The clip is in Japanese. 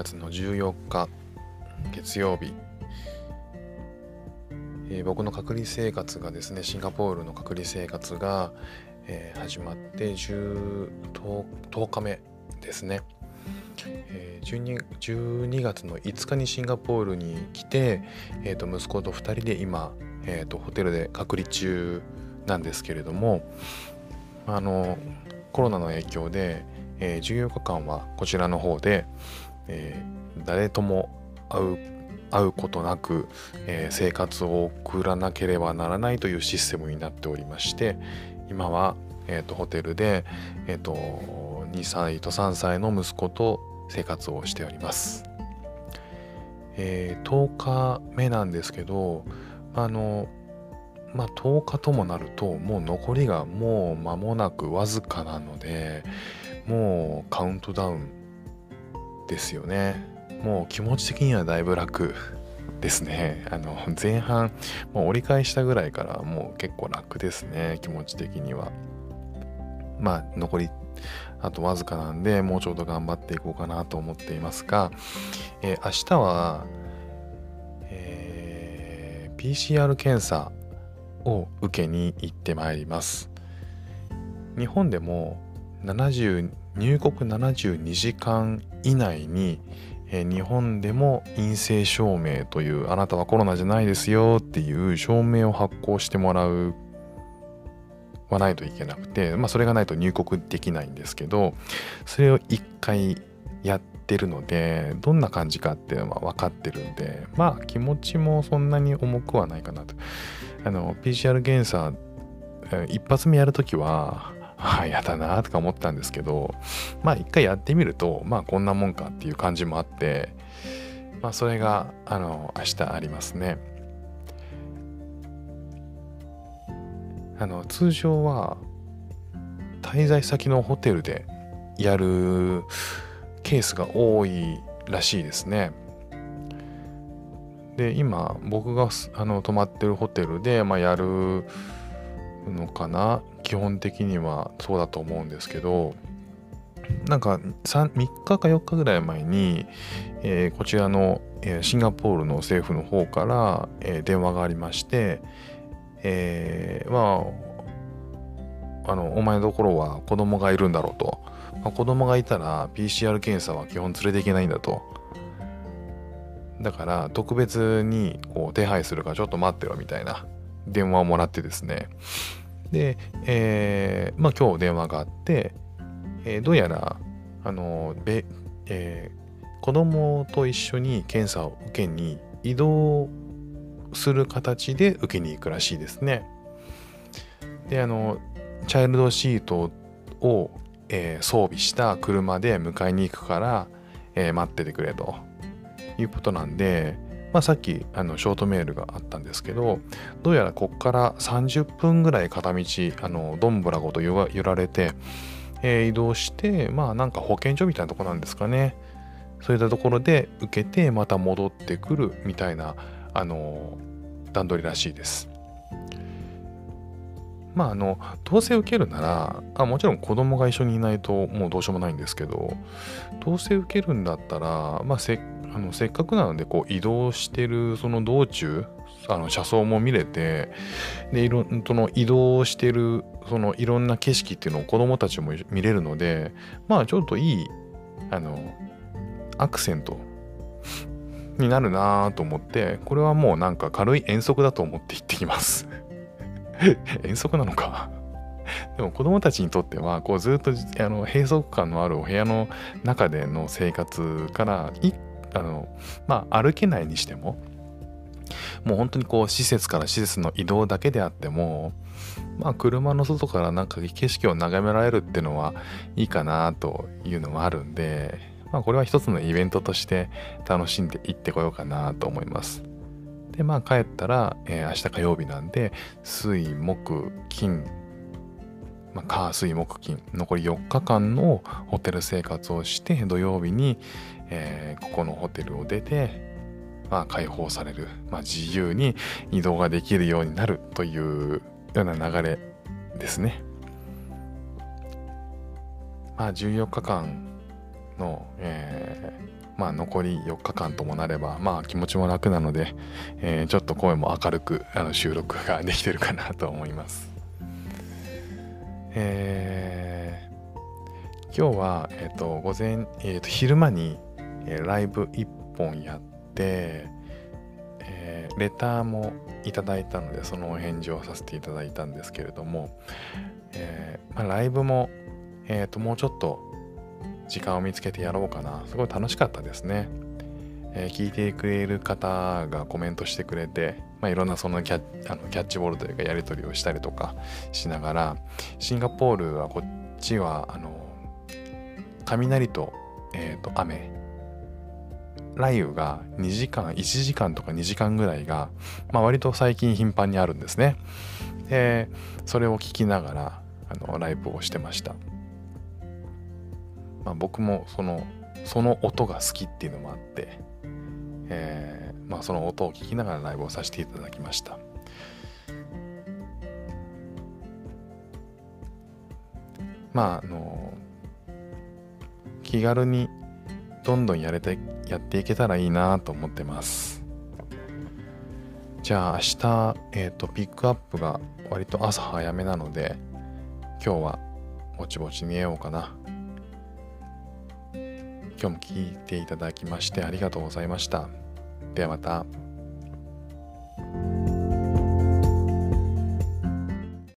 月の14日月曜日、えー、僕の隔離生活がですねシンガポールの隔離生活が、えー、始まって10 10, 日目ですね、えー、12, 12月の5日にシンガポールに来て、えー、と息子と2人で今、えー、とホテルで隔離中なんですけれどもあのコロナの影響で、えー、14日間はこちらの方で、えー、誰とも会う会うことなく、えー、生活を送らなければならないというシステムになっておりまして今は、えーと、ホテルで、えーと、2歳と3歳の息子と生活をしております。えー、10日目なんですけどあのまあ10日ともなるともう残りがもう間もなくわずかなのでもうカウントダウンですよね。もう気持ち的にはだいぶ楽ですね。あの前半もう折り返したぐらいからもう結構楽ですね。気持ち的には。まあ残りあとわずかなんでもうちょっと頑張っていこうかなと思っていますが、えー、明日は、えー、PCR 検査を受けに行ってまいります。日本でも入国72時間以内に、えー、日本でも陰性証明というあなたはコロナじゃないですよっていう証明を発行してもらうはないといけなくて、まあ、それがないと入国できないんですけどそれを1回やってるのでどんな感じかっていうのは分かってるんでまあ気持ちもそんなに重くはないかなと。あの PCR 検査一発目やるときはああ、やだなとか思ったんですけど、まあ一回やってみると、まあこんなもんかっていう感じもあって、まあそれが、あの、明日ありますね。あの、通常は、滞在先のホテルでやるケースが多いらしいですね。で、今、僕があの泊まってるホテルで、まあ、やるのかな基本的にはそうだと思うんですけどなんか 3, 3日か4日ぐらい前に、えー、こちらの、えー、シンガポールの政府の方から、えー、電話がありまして、え、まああのお前のところは子供がいるんだろうと、まあ、子供がいたら PCR 検査は基本連れていけないんだと。だから特別にこう手配するからちょっと待ってろみたいな電話をもらってですね。で、えー、まあ今日電話があって、えー、どうやらあのべ、えー、子供と一緒に検査を受けに移動する形で受けに行くらしいですね。であのチャイルドシートを、えー、装備した車で迎えに行くから、えー、待っててくれということなんで、まあ、さっきあのショートメールがあったんですけどどうやらこっから30分ぐらい片道あのどんぶらごと揺られて、えー、移動してまあなんか保健所みたいなとこなんですかねそういったところで受けてまた戻ってくるみたいなあの段取りらしいです。まああのどうせ受けるならあもちろん子供が一緒にいないともうどうしようもないんですけどどうせ受けるんだったら、まあ、せっあのせっかくなのでこう移動してるその道中あの車窓も見れてでいろその移動してるそのいろんな景色っていうのを子供たちも見れるのでまあちょっといいあのアクセントになるなと思ってこれはもうなんか軽い遠足だと思って行ってきます。遠足なのか。でも子供たちにとってはこうずっとあの閉塞感のあるお部屋の中での生活から一あのまあ歩けないにしてももう本当にこう施設から施設の移動だけであってもまあ車の外からなんか景色を眺められるっていうのはいいかなというのもあるんでまあこれは一つのイベントとして楽しんでいってこようかなと思います。でまあ帰ったら、えー、明日火曜日なんで水木金まあ、火水木金残り4日間のホテル生活をして土曜日に、えー、ここのホテルを出て、まあ、解放される、まあ、自由に移動ができるようになるというような流れですね。まあ、14日間の、えー、まあ、残り4日間ともなれば、まあ、気持ちも楽なので、えー、ちょっと声も明るくあの収録ができてるかなと思います。えー、今日は、えーと、午前、えーと、昼間に、えー、ライブ1本やって、えー、レターもいただいたのでそのお返事をさせていただいたんですけれども、えーまあ、ライブも、えーと、もうちょっと時間を見つけてやろうかなすごい楽しかったですね。えー、聞いてくれる方がコメントしてくれて、まあ、いろんなそのキャあのキャッチボールというかやり取りをしたりとかしながらシンガポールはこっちはあの雷と,、えー、と雨。雷雨が2時間1時間とか2時間ぐらいが、まあ、割と最近頻繁にあるんですね。でそれを聞きながらあのライブをしてました、まあ、僕もそのその音が好きっていうのもあってえー、まあ、その音を聞きながらライブをさせていただきました。まああの気軽にどんどんやれてやっていけたらいいなと思ってます。じゃあ明日、えっ、ー、とピックアップが割と朝早めなので今日はぼちぼち寝ようかな。今日も聞いていただきましてありがとうございました。ではまた。